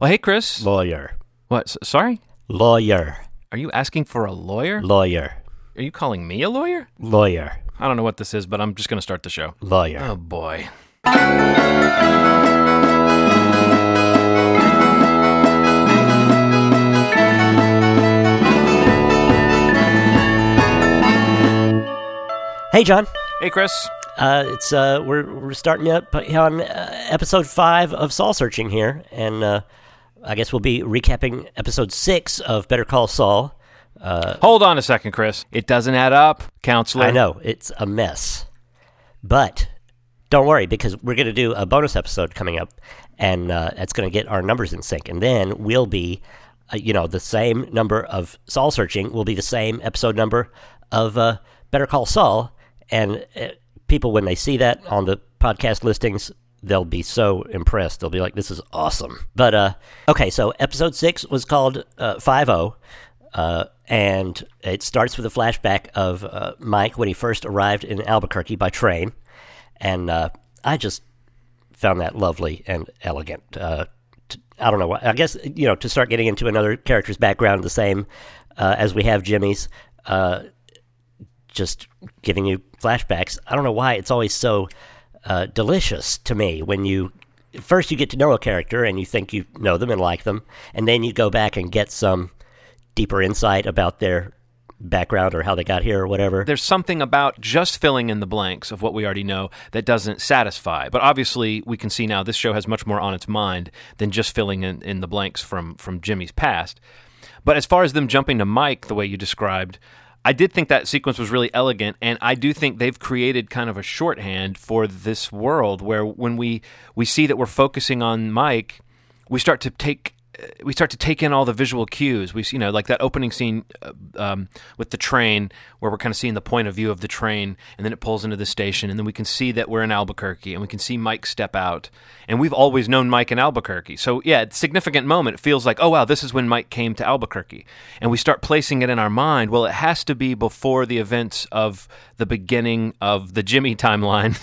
Well, hey, Chris. Lawyer. What? S- sorry? Lawyer. Are you asking for a lawyer? Lawyer. Are you calling me a lawyer? Lawyer. I don't know what this is, but I'm just going to start the show. Lawyer. Oh, boy. Hey, John. Hey, Chris. Uh, it's uh, we're we're starting up on uh, episode five of Soul Searching here, and uh, I guess we'll be recapping episode six of Better Call Saul. Hold on a second, Chris. It doesn't add up, counselor. I know it's a mess, but don't worry because we're going to do a bonus episode coming up, and uh, it's going to get our numbers in sync, and then we'll be, uh, you know, the same number of Saul searching will be the same episode number of uh, Better Call Saul, and uh, people when they see that on the podcast listings. They'll be so impressed. They'll be like, "This is awesome." But uh, okay, so episode six was called Five O, uh, and it starts with a flashback of uh, Mike when he first arrived in Albuquerque by train, and uh, I just found that lovely and elegant. Uh, I don't know. I guess you know to start getting into another character's background, the same uh, as we have Jimmy's, uh, just giving you flashbacks. I don't know why it's always so uh, delicious to me when you first you get to know a character and you think you know them and like them, and then you go back and get some deeper insight about their background or how they got here or whatever. There's something about just filling in the blanks of what we already know that doesn't satisfy. But obviously, we can see now this show has much more on its mind than just filling in, in the blanks from, from Jimmy's past. But as far as them jumping to Mike, the way you described, I did think that sequence was really elegant, and I do think they've created kind of a shorthand for this world where when we we see that we're focusing on Mike, we start to take we start to take in all the visual cues. We, you know, like that opening scene uh, um, with the train, where we're kind of seeing the point of view of the train, and then it pulls into the station, and then we can see that we're in Albuquerque, and we can see Mike step out, and we've always known Mike in Albuquerque. So yeah, it's a significant moment. It feels like, oh wow, this is when Mike came to Albuquerque, and we start placing it in our mind. Well, it has to be before the events of the beginning of the Jimmy timeline,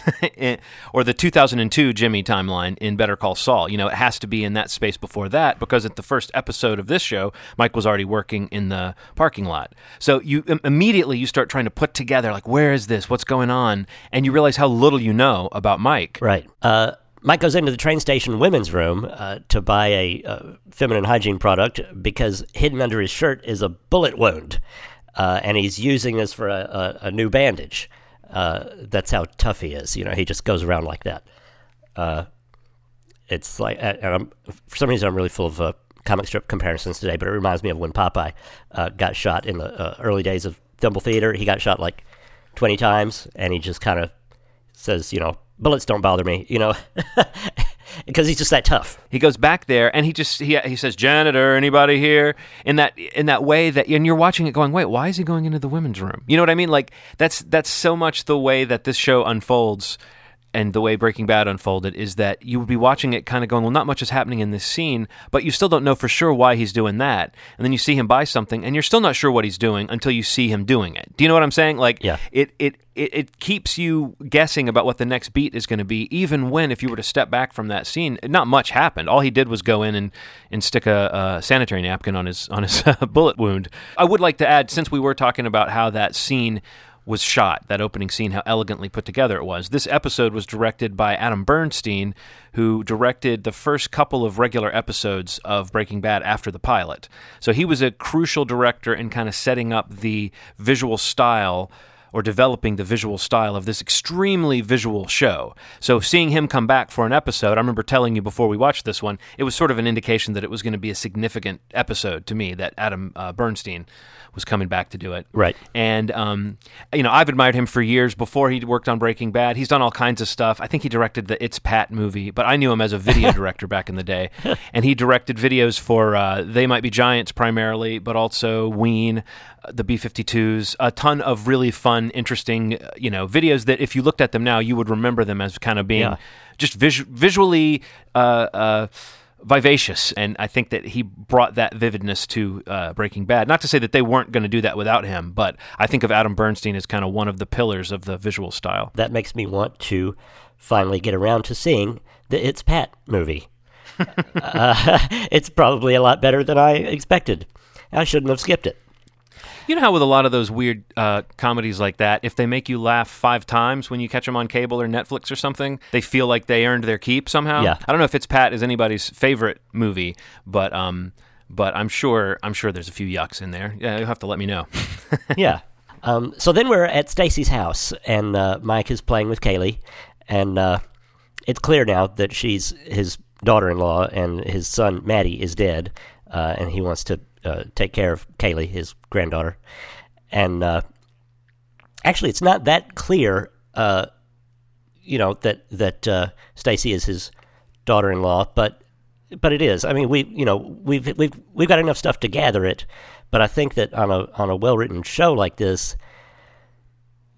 or the 2002 Jimmy timeline in Better Call Saul. You know, it has to be in that space before that because at the first episode of this show, Mike was already working in the parking lot. So you im- immediately you start trying to put together like, where is this? What's going on? And you realize how little you know about Mike. Right. Uh, Mike goes into the train station women's room uh, to buy a uh, feminine hygiene product because hidden under his shirt is a bullet wound, uh, and he's using this for a, a, a new bandage. Uh, that's how tough he is. You know, he just goes around like that. It's like, and I'm, for some reason, I'm really full of uh, comic strip comparisons today, but it reminds me of when Popeye uh, got shot in the uh, early days of Thimble Theater. He got shot like 20 times, and he just kind of says, you know, bullets don't bother me, you know, because he's just that tough. He goes back there and he just he, he says janitor anybody here in that in that way that and you're watching it going wait why is he going into the women's room you know what I mean like that's that's so much the way that this show unfolds and the way Breaking Bad unfolded is that you would be watching it kind of going well not much is happening in this scene but you still don't know for sure why he's doing that and then you see him buy something and you're still not sure what he's doing until you see him doing it do you know what I'm saying like Yeah. it it it, it keeps you guessing about what the next beat is going to be, even when, if you were to step back from that scene, not much happened. All he did was go in and, and stick a, a sanitary napkin on his on his bullet wound. I would like to add, since we were talking about how that scene was shot, that opening scene, how elegantly put together it was. This episode was directed by Adam Bernstein, who directed the first couple of regular episodes of Breaking Bad after the pilot. So he was a crucial director in kind of setting up the visual style or developing the visual style of this extremely visual show. So seeing him come back for an episode, I remember telling you before we watched this one, it was sort of an indication that it was going to be a significant episode to me that Adam uh, Bernstein was coming back to do it. Right. And um, you know, I've admired him for years before he worked on Breaking Bad. He's done all kinds of stuff. I think he directed the It's Pat movie, but I knew him as a video director back in the day. And he directed videos for uh, They Might Be Giants primarily, but also Ween, uh, the B-52s, a ton of really fun, interesting, uh, you know, videos that if you looked at them now, you would remember them as kind of being Yeah. just vis- visually. Uh, uh, vivacious, and I think that he brought that vividness to uh, Breaking Bad. Not to say that they weren't going to do that without him, but I think of Adam Bernstein as kind of one of the pillars of the visual style. That makes me want to finally get around to seeing the It's Pat movie. uh, it's probably a lot better than I expected. I shouldn't have skipped it. You know how with a lot of those weird uh, comedies like that, if they make you laugh five times when you catch them on cable or Netflix or something, they feel like they earned their keep somehow. Yeah. I don't know if it's Pat is anybody's favorite movie, but um, but I'm sure I'm sure there's a few yucks in there. Yeah, you'll have to let me know. yeah. Um, so then we're at Stacy's house, and uh, Mike is playing with Kaylee, and uh, it's clear now that she's his daughter-in-law, and his son Matty is dead, uh, and he wants to uh, take care of Kaylee, his granddaughter. And uh, actually, it's not that clear, uh, you know, that that uh, Stacy is his daughter-in-law, but but it is. I mean, we you know we've we've we've got enough stuff to gather it, but I think that on a on a well-written show like this,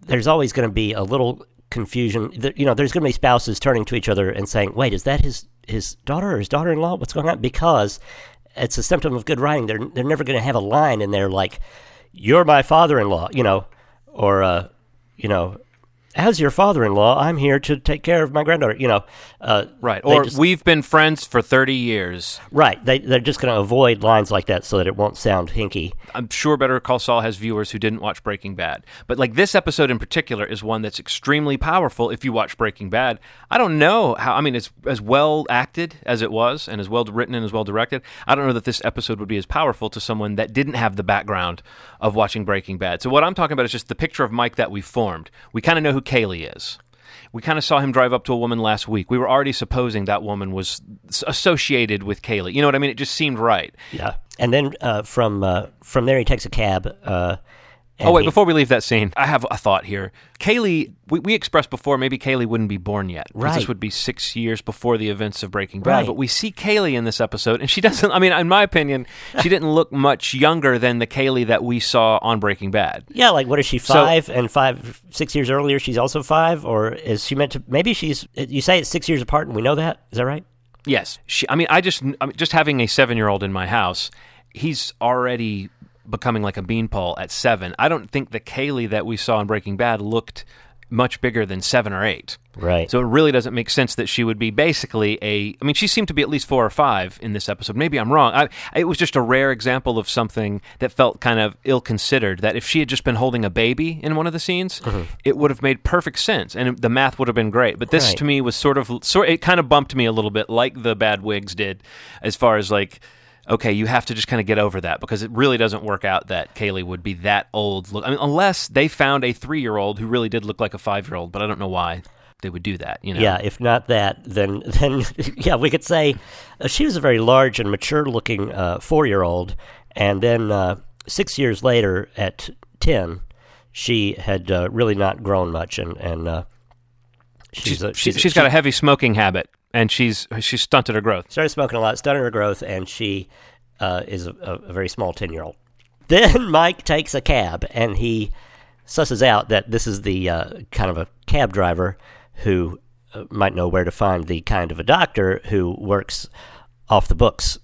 there's always going to be a little confusion. You know, there's going to be spouses turning to each other and saying, "Wait, is that his his daughter or his daughter-in-law? What's going on?" Because it's a symptom of good writing. They're they're never going to have a line in there like, "You're my father-in-law," you know, or uh, you know, as your father-in-law, I'm here to take care of my granddaughter. You know, uh, right? Or just, we've been friends for thirty years. Right. They they're just going to avoid lines like that so that it won't sound hinky. I'm sure Better Call Saul has viewers who didn't watch Breaking Bad, but like this episode in particular is one that's extremely powerful. If you watch Breaking Bad, I don't know how. I mean, it's as well acted as it was, and as well written and as well directed. I don't know that this episode would be as powerful to someone that didn't have the background of watching Breaking Bad. So what I'm talking about is just the picture of Mike that we formed. We kind of know who Kaylee is. We kind of saw him drive up to a woman last week. We were already supposing that woman was associated with Kaylee. You know what I mean? It just seemed right. Yeah. And then uh, from uh, from there, he takes a cab. Uh, oh wait! He... Before we leave that scene, I have a thought here. Kaylee, we, we expressed before maybe Kaylee wouldn't be born yet. Right. This would be six years before the events of Breaking Bad. Right. But we see Kaylee in this episode, and she doesn't. I mean, in my opinion, she didn't look much younger than the Kaylee that we saw on Breaking Bad. Yeah, like what is she five so, and five six years earlier? She's also five, or is she meant to? Maybe she's. You say it's six years apart, and we know that. Is that right? Yes. She, I mean, I just I mean, just having a seven year old in my house, he's already becoming like a beanpole at seven. I don't think the Kaylee that we saw in Breaking Bad looked much bigger than seven or eight. Right. So it really doesn't make sense that she would be basically a. I mean, she seemed to be at least four or five in this episode. Maybe I'm wrong. I, it was just a rare example of something that felt kind of ill considered. That if she had just been holding a baby in one of the scenes, mm-hmm. it would have made perfect sense and the math would have been great. But this right. to me was sort of sort. It kind of bumped me a little bit, like the Bad Wigs did, as far as like okay, you have to just kind of get over that because it really doesn't work out that Kaylee would be that old. Look, I mean, unless they found a three year old who really did look like a five year old, but I don't know why they would do that. You know? Yeah, if not that, then then yeah, we could say uh, she was a very large and mature looking uh, four year old, and then uh, six years later, at ten, she had uh, really not grown much, and and uh, she's she's, a, she's, she's got a heavy smoking habit and she's she's stunted her growth. Started smoking a lot, stunted her growth, and she uh, is a, a, very small ten year old. Then Mike takes a cab, and he susses out that this is the uh, kind of a cab driver who uh, might know where to find the kind of a doctor who works off the books,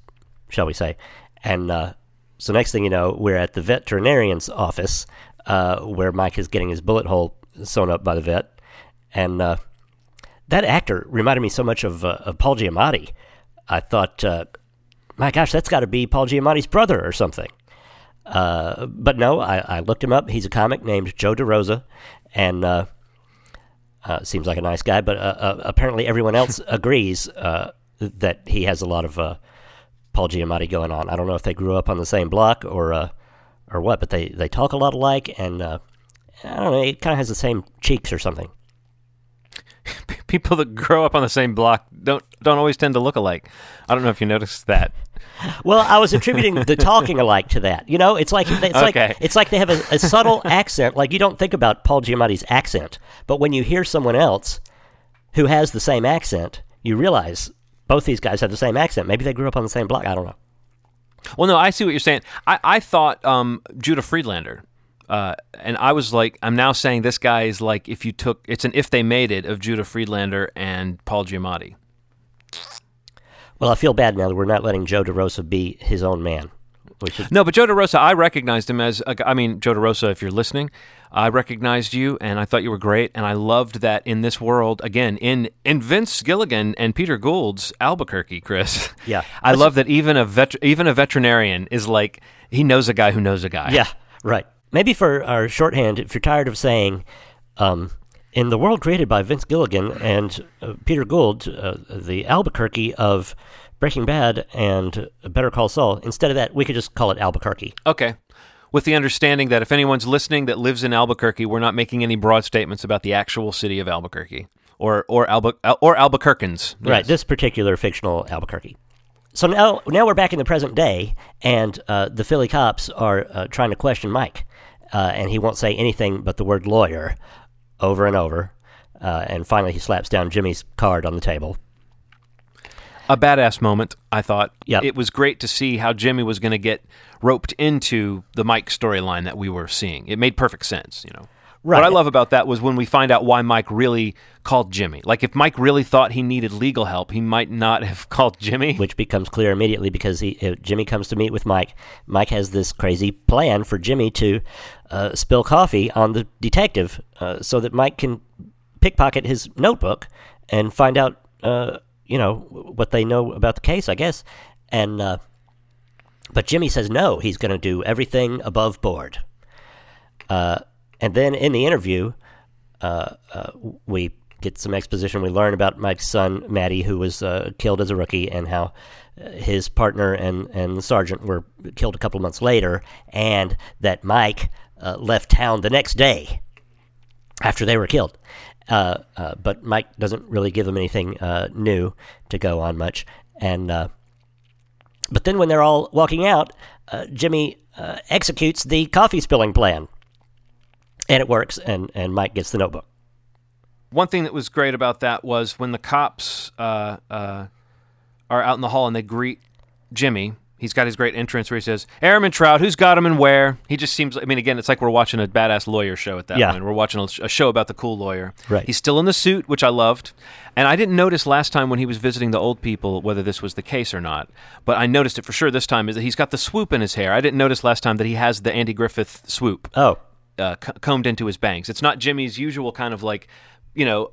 shall we say? And uh, so next thing you know, we're at the veterinarian's office uh, where Mike is getting his bullet hole sewn up by the vet, and uh, that actor reminded me so much of, uh, of Paul Giamatti. I thought, uh, my gosh, that's got to be Paul Giamatti's brother or something. Uh, but no, I, I, looked him up. He's a comic named Joe DeRosa, and uh, uh, seems like a nice guy. But uh, apparently, everyone else agrees that he has a lot of Paul Giamatti going on. I don't know if they grew up on the same block or or what, but they, they talk a lot alike, and I don't know, it kind of has the same cheeks or something people that grow up on the same block don't don't always tend to look alike. I don't know if you noticed that. Well, I was attributing the talking alike to that. You know, it's like it's okay. like it's like they have a, a subtle accent. Like you don't think about Paul Giamatti's accent, but when you hear someone else who has the same accent, you realize both these guys have the same accent. Maybe they grew up on the same block. I don't know. Well, no, I see what you're saying. I, I thought um, Judah Friedlander uh, and I was like, I'm now saying this guy is like if you took it's an if they made it of Judah Friedlander and Paul Giamatti. Well, I feel bad now that we're not letting Joe DeRosa be his own man. Should. No, but Joe DeRosa, I recognized him as. A, I mean, Joe DeRosa, if you're listening, I recognized you, and I thought you were great, and I loved that in this world again in in Vince Gilligan and Peter Gould's Albuquerque, Chris. Yeah. I love that even a vet, even a veterinarian is like he knows a guy who knows a guy. Yeah, right. Maybe for our shorthand, if you're tired of saying, um, in the world created by Vince Gilligan and uh, Peter Gould, uh, the Albuquerque of Breaking Bad and Better Call Saul, instead of that, we could just call it Albuquerque. Okay. With the understanding that if anyone's listening that lives in Albuquerque, we're not making any broad statements about the actual city of Albuquerque or or Albu- or Albuquerqueans. Right, this particular fictional Albuquerque. So now, now we're back in the present day, and uh, the Philly cops are uh, trying to question Mike, uh, and he won't say anything but the word lawyer over and over. Uh, and finally, he slaps down Jimmy's card on the table. a badass moment. I thought Yep. it was great to see how Jimmy was going to get roped into the Mike storyline that we were seeing. It made perfect sense, you know. Right. What I love about that was when we find out why Mike really called Jimmy. Like if Mike really thought he needed legal help, he might not have called Jimmy. which becomes clear immediately because he, uh, Jimmy comes to meet with Mike. Mike has this crazy plan for Jimmy to uh, spill coffee on the detective uh, so that Mike can pickpocket his notebook and find out, uh, you know, what they know about the case, I guess. And uh, but Jimmy says no, he's going to do everything above board. Uh, and then in the interview, uh, uh, we get some exposition. We learn about Mike's son, Matty, who was uh, killed as a rookie, and how uh, his partner and, and the sergeant were killed a couple of months later, and that Mike uh, left town the next day after they were killed. Uh, but Mike doesn't really give them anything new to go on much. And but then when they're all walking out, Jimmy executes the coffee spilling plan, and it works. And and Mike gets the notebook. One thing that was great about that was when the cops uh, uh, are out in the hall and they greet Jimmy. He's got his great entrance where he says, "Ehrmantraut, who's got him and where?" He just seems. I mean, again, it's like we're watching a badass lawyer show at that Yeah. point. We're watching a, show about the cool lawyer. Right. He's still in the suit, which I loved, and I didn't notice last time when he was visiting the old people whether this was the case or not. But I noticed it for sure this time. Is that he's got the swoop in his hair? I didn't notice last time that he has the Andy Griffith swoop Oh, uh, combed into his bangs. It's not Jimmy's usual kind of like, you know,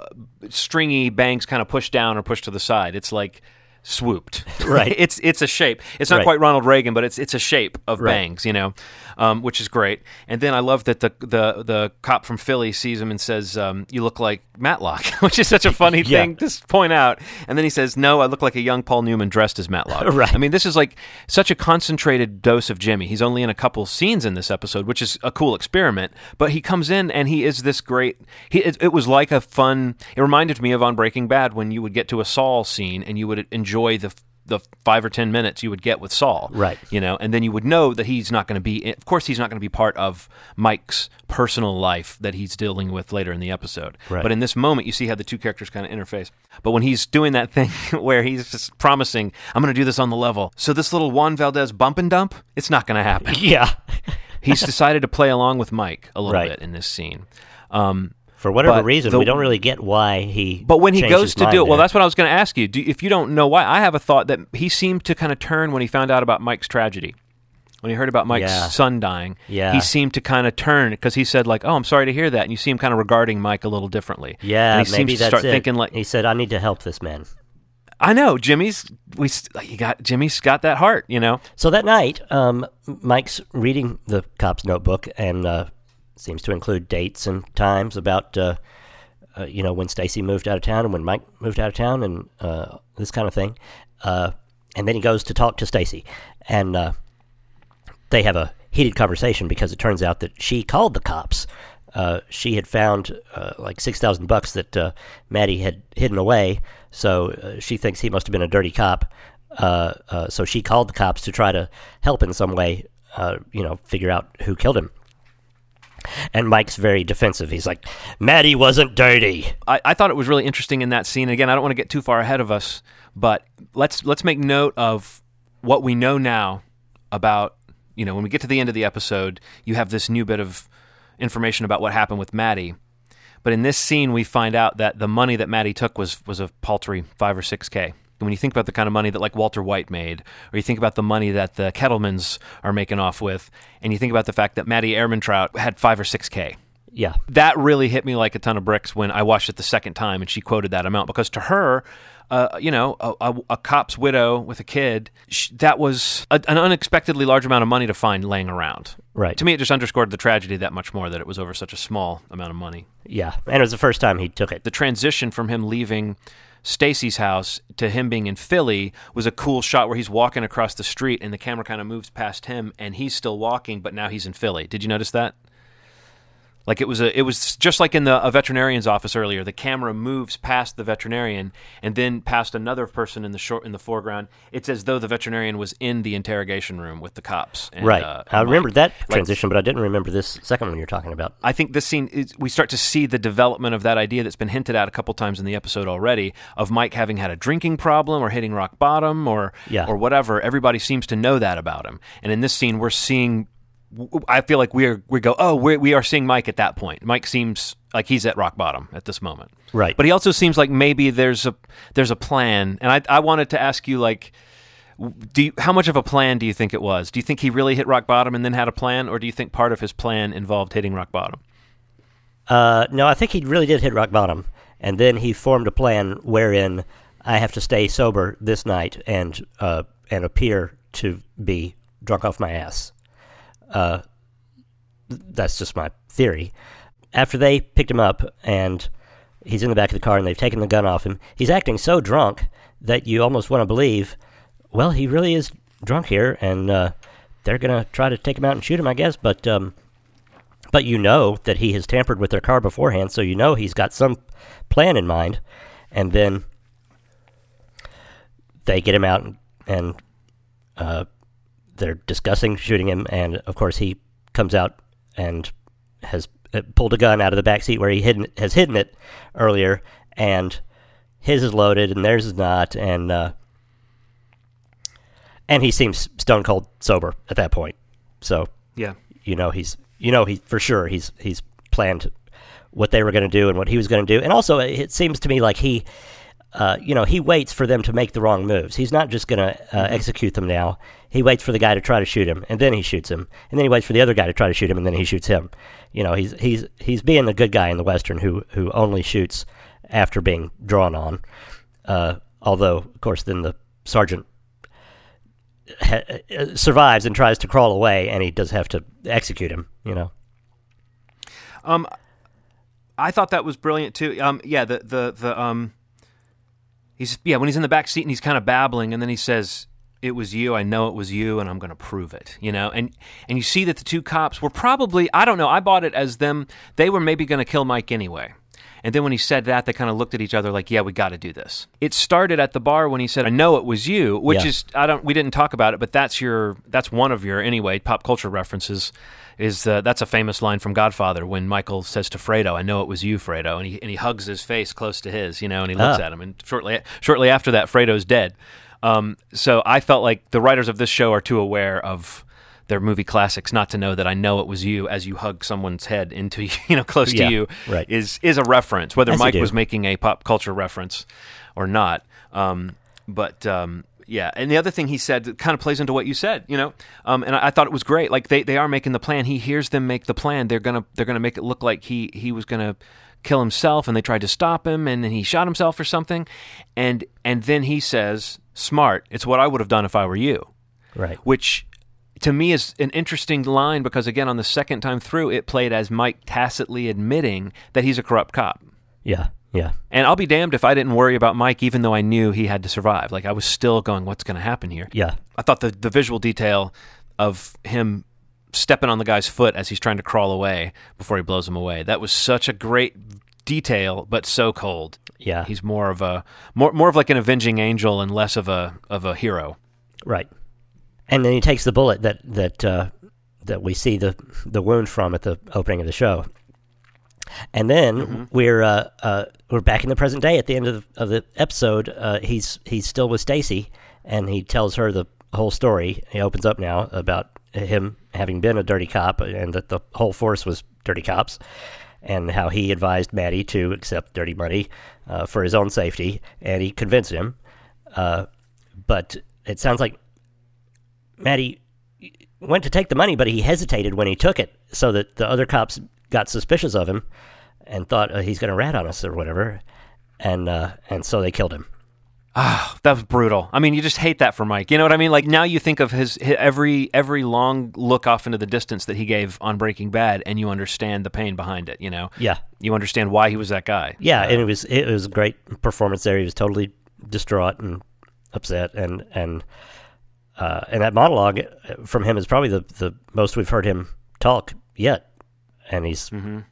stringy bangs kind of pushed down or pushed to the side. It's like swooped. Right. it's it's a shape. It's not Right. quite Ronald Reagan, but it's it's a shape of Right. bangs, you know, um, which is great. And then I love that the the the cop from Philly sees him and says, um, "You look like Matlock," which is such a funny Yeah. thing to point out. And then he says, "No, I look like a young Paul Newman dressed as Matlock." Right. I mean, this is like such a concentrated dose of Jimmy. He's only in a couple scenes in this episode, which is a cool experiment. But he comes in and he is this great. He, it, it was like a fun. It reminded me of on Breaking Bad when you would get to a Saul scene and you would enjoy the the five or ten minutes you would get with Saul, Right. You know, and then you would know that he's not going to be. Of course, he's not going to be part of Mike's personal life that he's dealing with later in the episode. Right. But in this moment, you see how the two characters kind of interface. But when he's doing that thing where he's just promising, "I'm going to do this on the level," so this little Juan Valdez bump and dump, it's not going to happen. yeah. he's decided to play along with Mike a little Right. bit in this scene. Um, For whatever But reason, the- we don't really get why he. but when he goes to do it, well, that's what I was going to ask you. Do, if you don't know why, I have a thought that he seemed to kind of turn when he found out about Mike's tragedy. When he heard about Mike's Yeah. son dying, Yeah. he seemed to kind of turn because he said like, "Oh, I'm sorry to hear that," and you see him kind of regarding Mike a little differently. Yeah, and he maybe seems to that's start it. thinking like, he said, "I need to help this man." "I know Jimmy's we you got Jimmy's got that heart, you know." So that night, um, Mike's reading the cop's notebook and uh, seems to include dates and times about, uh, uh, you know, when Stacy moved out of town and when Mike moved out of town and uh, this kind of thing. Uh, and then he goes to talk to Stacy, and uh, they have a heated conversation because it turns out that she called the cops. Uh, she had found like six thousand bucks that Matty had hidden away, so she thinks he must have been a dirty cop. So she called the cops to try to help in some way, you know, figure out who killed him. And Mike's very defensive. He's like, "Matty wasn't dirty." I, I thought it was really interesting in that scene. Again, I don't want to get too far ahead of us, but let's let's make note of what we know now about you know when we get to the end of the episode, you have this new bit of information about what happened with Matty. But in this scene, we find out that the money that Matty took was was a paltry five or six k. when you think about the kind of money that like Walter White made, or you think about the money that the Kettlemans are making off with, and you think about the fact that Matty Ehrmantraut had five or six K. Yeah. That really hit me like a ton of bricks when I watched it the second time and she quoted that amount because to her, uh, you know, a, a, a, cop's widow with a kid, she, that was a, an unexpectedly large amount of money to find laying around. Right. To me, it just underscored the tragedy that much more that it was over such a small amount of money. Yeah. And it was the first time he took it. The transition from him leaving Stacy's house to him being in Philly was a cool shot where he's walking across the street and the camera kind of moves past him and he's still walking, but now he's in Philly. Did you notice that? Like it was a, it was just like in the a veterinarian's office earlier. The camera moves past the veterinarian and then past another person in the short in the foreground. It's as though the veterinarian was in the interrogation room with the cops. And, right. Uh, I remember Mike. that Like, transition, but I didn't remember this second one you're talking about. I think this scene is, we start to see the development of that idea that's been hinted at a couple times in the episode already of Mike having had a drinking problem or hitting rock bottom or Yeah. or whatever. Everybody seems to know that about him. And in this scene, we're seeing. I feel like we're we go oh we we are seeing Mike at that point. Mike seems like he's at rock bottom at this moment. Right. But he also seems like maybe there's a there's a plan. And I I wanted to ask you like. Do you, how much of a plan do you think it was? Do you think he really hit rock bottom and then had a plan, or do you think part of his plan involved hitting rock bottom? Uh, no, I think he really did hit rock bottom, and then he formed a plan wherein I have to stay sober this night and uh, and appear to be drunk off my ass. Uh, that's just my theory. After they picked him up and he's in the back of the car and they've taken the gun off him, he's acting so drunk that you almost want to believe, well, he really is drunk here, and uh, they're gonna try to take him out and shoot him, I guess. But um, but you know that he has tampered with their car beforehand, so you know he's got some plan in mind. And then they get him out and, and uh, they're discussing shooting him. And of course, he comes out and has uh, pulled a gun out of the back seat where he hidden, has hidden it earlier, and his is loaded and theirs is not. And uh, and he seems stone cold sober at that point. So Yeah. you know he's you know he for sure he's he's planned what they were going to do and what he was going to do and also it seems to me like he uh, you know he waits for them to make the wrong moves he's not just going to uh, execute them now he waits for the guy to try to shoot him and then he shoots him and then he waits for the other guy to try to shoot him and then he shoots him you know he's he's he's being the good guy in the western who who only shoots after being drawn on uh, although of course then the sergeant ha- uh, survives and tries to crawl away, and he does have to execute him. You know. Um, I thought that was brilliant too. Um, yeah, the the the um, he's yeah when he's in the back seat and he's kind of babbling, and then he says, "It was you. I know it was you, and I'm going to prove it." You know, and and you see that the two cops were probably I don't know. I bought it as them. They were maybe going to kill Mike anyway. And then when he said that, they kind of looked at each other like, "Yeah, we got to do this." It started at the bar when he said, "I know it was you," which Yeah. is I don't we didn't talk about it, but that's your that's one of your anyway pop culture references. Is uh, that's a famous line from Godfather when Michael says to Fredo, "I know it was you, Fredo," and he and he hugs his face close to his, you know, and he looks Ah. at him, and shortly shortly after that, Fredo's dead. Um, so I felt like the writers of this show are too aware of their movie classics not to know that I know it was you as you hug someone's head into you know close Yeah, to you right. is is a reference whether As Mike was making a pop culture reference or not. Um, but um, yeah, and the other thing he said kind of plays into what you said, you know, um, and I, I thought it was great. Like they, they are making the plan. He hears them make the plan. They're gonna they're gonna make it look like he he was gonna kill himself, and they tried to stop him, and then he shot himself or something, and and then he says, "Smart. It's what I would have done if I were you." Right. which to me is an interesting line because again on the second time through it played as Mike tacitly admitting that he's a corrupt cop. Yeah. Yeah. And I'll be damned if I didn't worry about Mike even though I knew he had to survive. Like I was still going what's going to happen here? Yeah. I thought the the visual detail of him stepping on the guy's foot as he's trying to crawl away before he blows him away. That was such a great detail but so cold. Yeah. He's more of a more more of like an avenging angel and less of a of a hero. Right. And then he takes the bullet that that uh, that we see the the wound from at the opening of the show. And then Mm-hmm. we're uh, uh, we're back in the present day at the end of the, of the episode. Uh, he's he's still with Stacy, and he tells her the whole story. He opens up now about him having been a dirty cop, and that the whole force was dirty cops, and how he advised Matty to accept dirty money uh, for his own safety, and he convinced him. Uh, but it sounds like Matty went to take the money, but he hesitated when he took it, so that the other cops got suspicious of him and thought uh, he's going to rat on us or whatever, and uh, and so they killed him. Ah, that was brutal. I mean, you just hate that for Mike. You know what I mean? Like now you think of his, his every every long look off into the distance that he gave on Breaking Bad, and you understand the pain behind it. You know, Yeah, you understand why he was that guy. yeah, and it was it was a great performance there. He was totally distraught and upset, and and uh, and that monologue from him is probably the the most we've heard him talk yet, and he's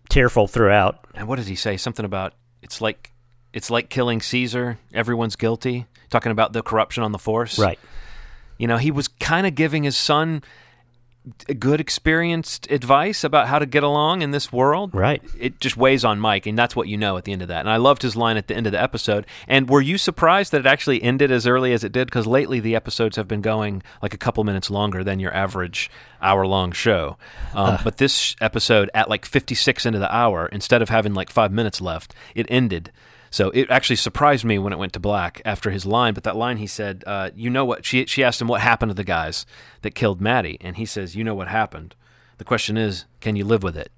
tearful throughout. And what does he say? Something about it's like it's like killing Caesar. Everyone's guilty. Talking about the corruption on the force. Right. You know, he was kind of giving his son good experienced advice about how to get along in this world. Right. It just weighs on Mike, and that's what you know at the end of that. And I loved his line at the end of the episode. And were you surprised that it actually ended as early as it did? Because lately the episodes have been going like a couple minutes longer than your average hour long show. Um, but this episode, at like 56 into the hour, instead of having like five minutes left, it ended. So it actually surprised me when it went to black after his line. But that line, he said, uh, "You know what?" She she asked him what happened to the guys that killed Matty, and he says, "You know what happened." The question is, can you live with it?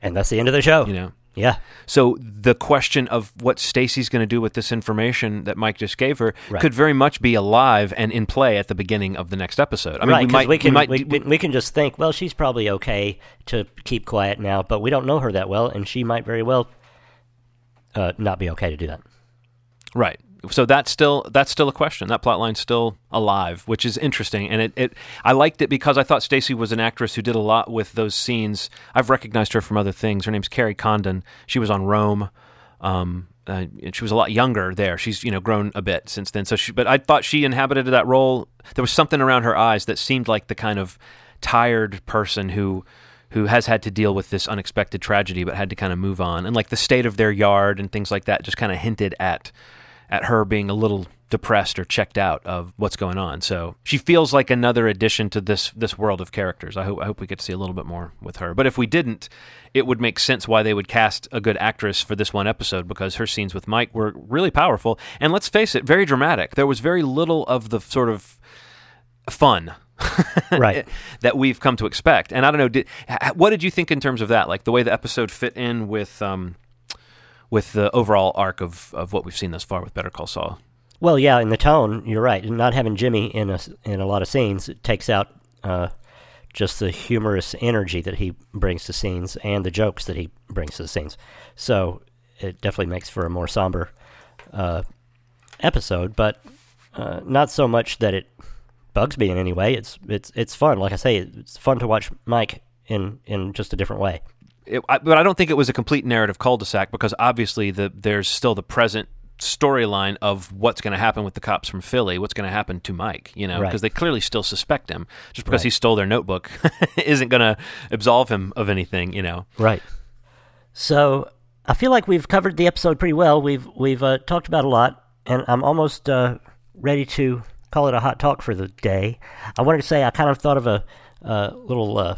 And that's the end of the show. You know. Yeah. So the question of what Stacy's going to do with this information that Mike just gave her Right. could very much be alive and in play at the beginning of the next episode. I mean, right, we might we can might we, we, we can just think, well, she's probably okay to keep quiet now, but we don't know her that well, and she might very well uh, not be okay to do that. Right. So that's still that's still a question. That plot line's still alive, which is interesting. And it, it I liked it because I thought Stacey was an actress who did a lot with those scenes. I've recognized her from other things. Her name's Kerry Condon. She was on Rome. Um, uh, she was a lot younger there. She's you know grown a bit since then. So she, but I thought she inhabited that role. There was something around her eyes that seemed like the kind of tired person who who has had to deal with this unexpected tragedy, but had to kind of move on. And like the state of their yard and things like that just kind of hinted at at her being a little depressed or checked out of what's going on. So she feels like another addition to this this world of characters. I hope I hope we get to see a little bit more with her. But if we didn't, it would make sense why they would cast a good actress for this one episode because her scenes with Mike were really powerful and let's face it, very dramatic. There was very little of the sort of fun Right. that we've come to expect. And I don't know, did, what did you think in terms of that? Like the way the episode fit in with um, with the overall arc of, of what we've seen thus far with Better Call Saul. Well, yeah, in the tone, you're right. Not having Jimmy in a in a lot of scenes it takes out uh, just the humorous energy that he brings to scenes and the jokes that he brings to the scenes. So it definitely makes for a more somber uh, episode, but uh, not so much that it bugs me in any way. It's it's it's fun. Like I say, it's fun to watch Mike in in just a different way. It, I, but I don't think it was a complete narrative cul-de-sac because obviously the there's still the present storyline of what's going to happen with the cops from Philly, what's going to happen to Mike, you know, Right. because they clearly still suspect him. Just because Right. he stole their notebook isn't going to absolve him of anything, you know. Right. So I feel like we've covered the episode pretty well. We've we've uh, talked about a lot, and I'm almost uh, ready to call it a hot talk for the day. I wanted to say I kind of thought of a, uh little uh,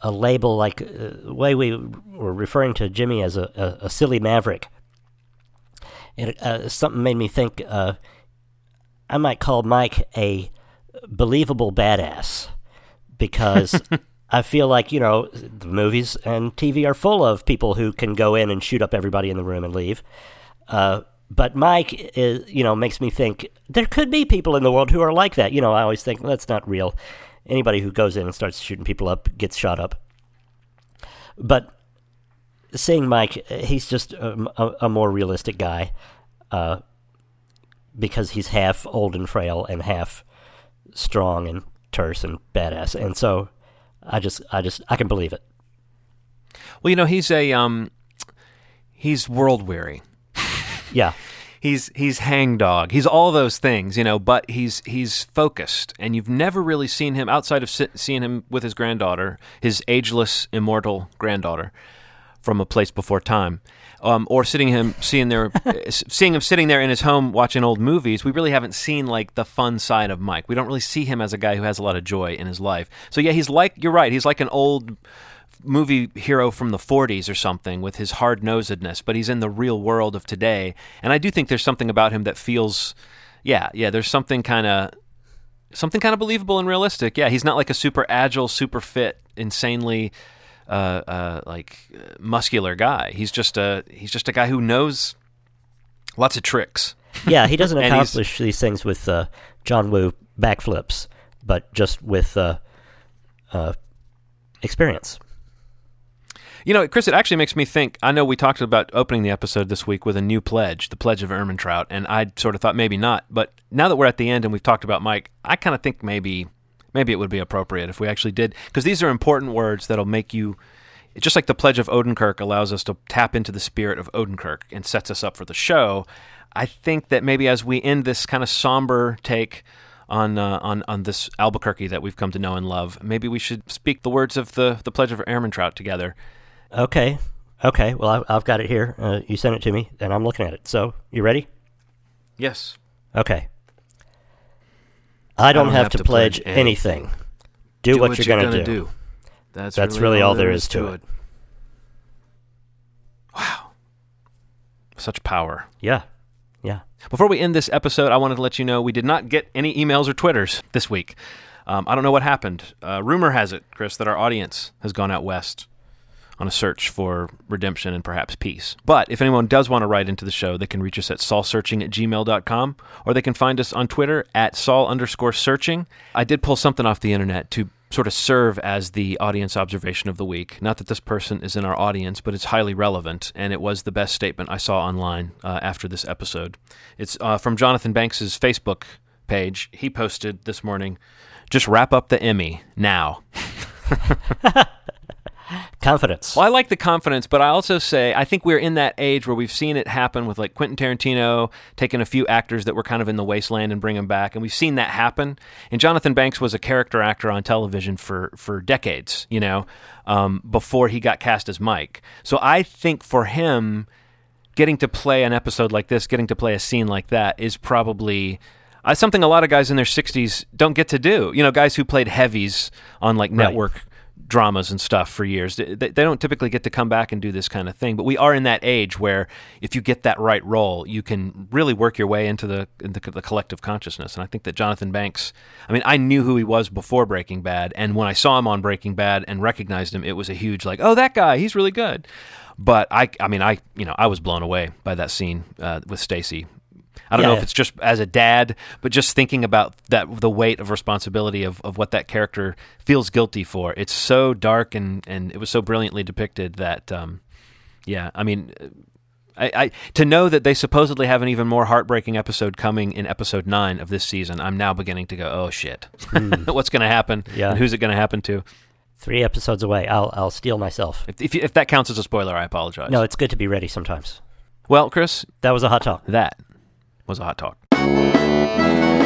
a label like uh, the way we were referring to Jimmy as a, a, a silly maverick. It uh, something made me think. Uh, I might call Mike a believable badass because I feel like you know the movies and TV are full of people who can go in and shoot up everybody in the room and leave. Uh, but Mike, is, you know, makes me think there could be people in the world who are like that. You know, I always think well, that's not real. Anybody who goes in and starts shooting people up gets shot up. But seeing Mike, he's just a, a, a more realistic guy uh, because he's half old and frail and half strong and terse and badass. And so I just, I just, I can believe it. Well, you know, he's a um, he's world weary. Yeah. he's he's hangdog. He's all those things, you know. But he's he's focused, and you've never really seen him outside of si- seeing him with his granddaughter, his ageless, immortal granddaughter, from a place before time, um, or sitting him seeing there, seeing him sitting there in his home watching old movies. We really haven't seen like the fun side of Mike. We don't really see him as a guy who has a lot of joy in his life. So yeah, he's like you're right. He's like an old movie hero from the 40s or something with his hard nosedness, but he's in the real world of today. And I do think there's something about him that feels, yeah, yeah, there's something kind of. Something kind of believable and realistic. Yeah, he's not like a super agile, super fit, insanely uh, uh, like muscular guy. He's just a he's just a guy who knows lots of tricks. Yeah, he doesn't accomplish these things with uh, John Woo backflips, but just with uh, uh, experience. You know, Chris, it actually makes me think. I know we talked about opening the episode this week with a new pledge, the pledge of Ehrmantraut, and I sort of thought maybe not. But now that we're at the end and we've talked about Mike, I kind of think maybe maybe it would be appropriate if we actually did because these are important words that'll make you. Just like the pledge of Odenkirk allows us to tap into the spirit of Odenkirk and sets us up for the show, I think that maybe as we end this kind of somber take on uh, on on this Albuquerque that we've come to know and love, maybe we should speak the words of the the pledge of Ehrmantraut together. Okay, okay. Well, I, I've got it here. Uh, you sent it to me, and I'm looking at it. So, you ready? Yes. Okay. I don't, have, to pledge, anything. Do, what, you're, gonna, do. That's, That's really all there is to it. Wow. Such power. Yeah, yeah. Before we end this episode, I wanted to let you know we did not get any emails or Twitters this week. Um, I don't know what happened. Uh, rumor has it, Chris, that our audience has gone out west on a search for redemption and perhaps peace. But if anyone does want to write into the show, they can reach us at saulsearching at gmail.com or they can find us on Twitter at saul underscore searching. I did pull something off the internet to sort of serve as the audience observation of the week. Not that this person is in our audience, but it's highly relevant, and it was the best statement I saw online uh, after this episode. It's uh, from Jonathan Banks's Facebook page. He posted this morning, just wrap up the Emmy now. Confidence. Well, I like the confidence, but I also say I think we're in that age where we've seen it happen with like Quentin Tarantino taking a few actors that were kind of in the wasteland and bring them back, and we've seen that happen. And Jonathan Banks was a character actor on television for for decades, you know, um, before he got cast as Mike. So I think for him, getting to play an episode like this, getting to play a scene like that, is probably. Uh, something a lot of guys in their 60s don't get to do. You know, guys who played heavies on like Right. Dramas and stuff for years. They, they they don't typically get to come back and do this kind of thing. But we are in that age where if you get that right role, you can really work your way into the into the collective consciousness. And I think that Jonathan Banks. I mean, I knew who he was before Breaking Bad, and when I saw him on Breaking Bad and recognized him, it was a huge like, oh, that guy, he's really good. But I, I mean, I, you know, I was blown away by that scene uh, with Stacy. I don't Yeah, know yeah. if it's just as a dad, but just thinking about that the weight of responsibility of, of what that character feels guilty for. It's so dark and, and it was so brilliantly depicted that um, yeah, I mean I, I to know that they supposedly have an even more heartbreaking episode coming in episode nine of this season, I'm now beginning to go, Oh shit. What's gonna happen? Yeah. And who's it gonna happen to? Three episodes away. I'll I'll steal myself. If if, if that counts as a spoiler, I apologize. No, it's good to be ready sometimes. Well, Chris, That was a hot talk. that was a hot talk.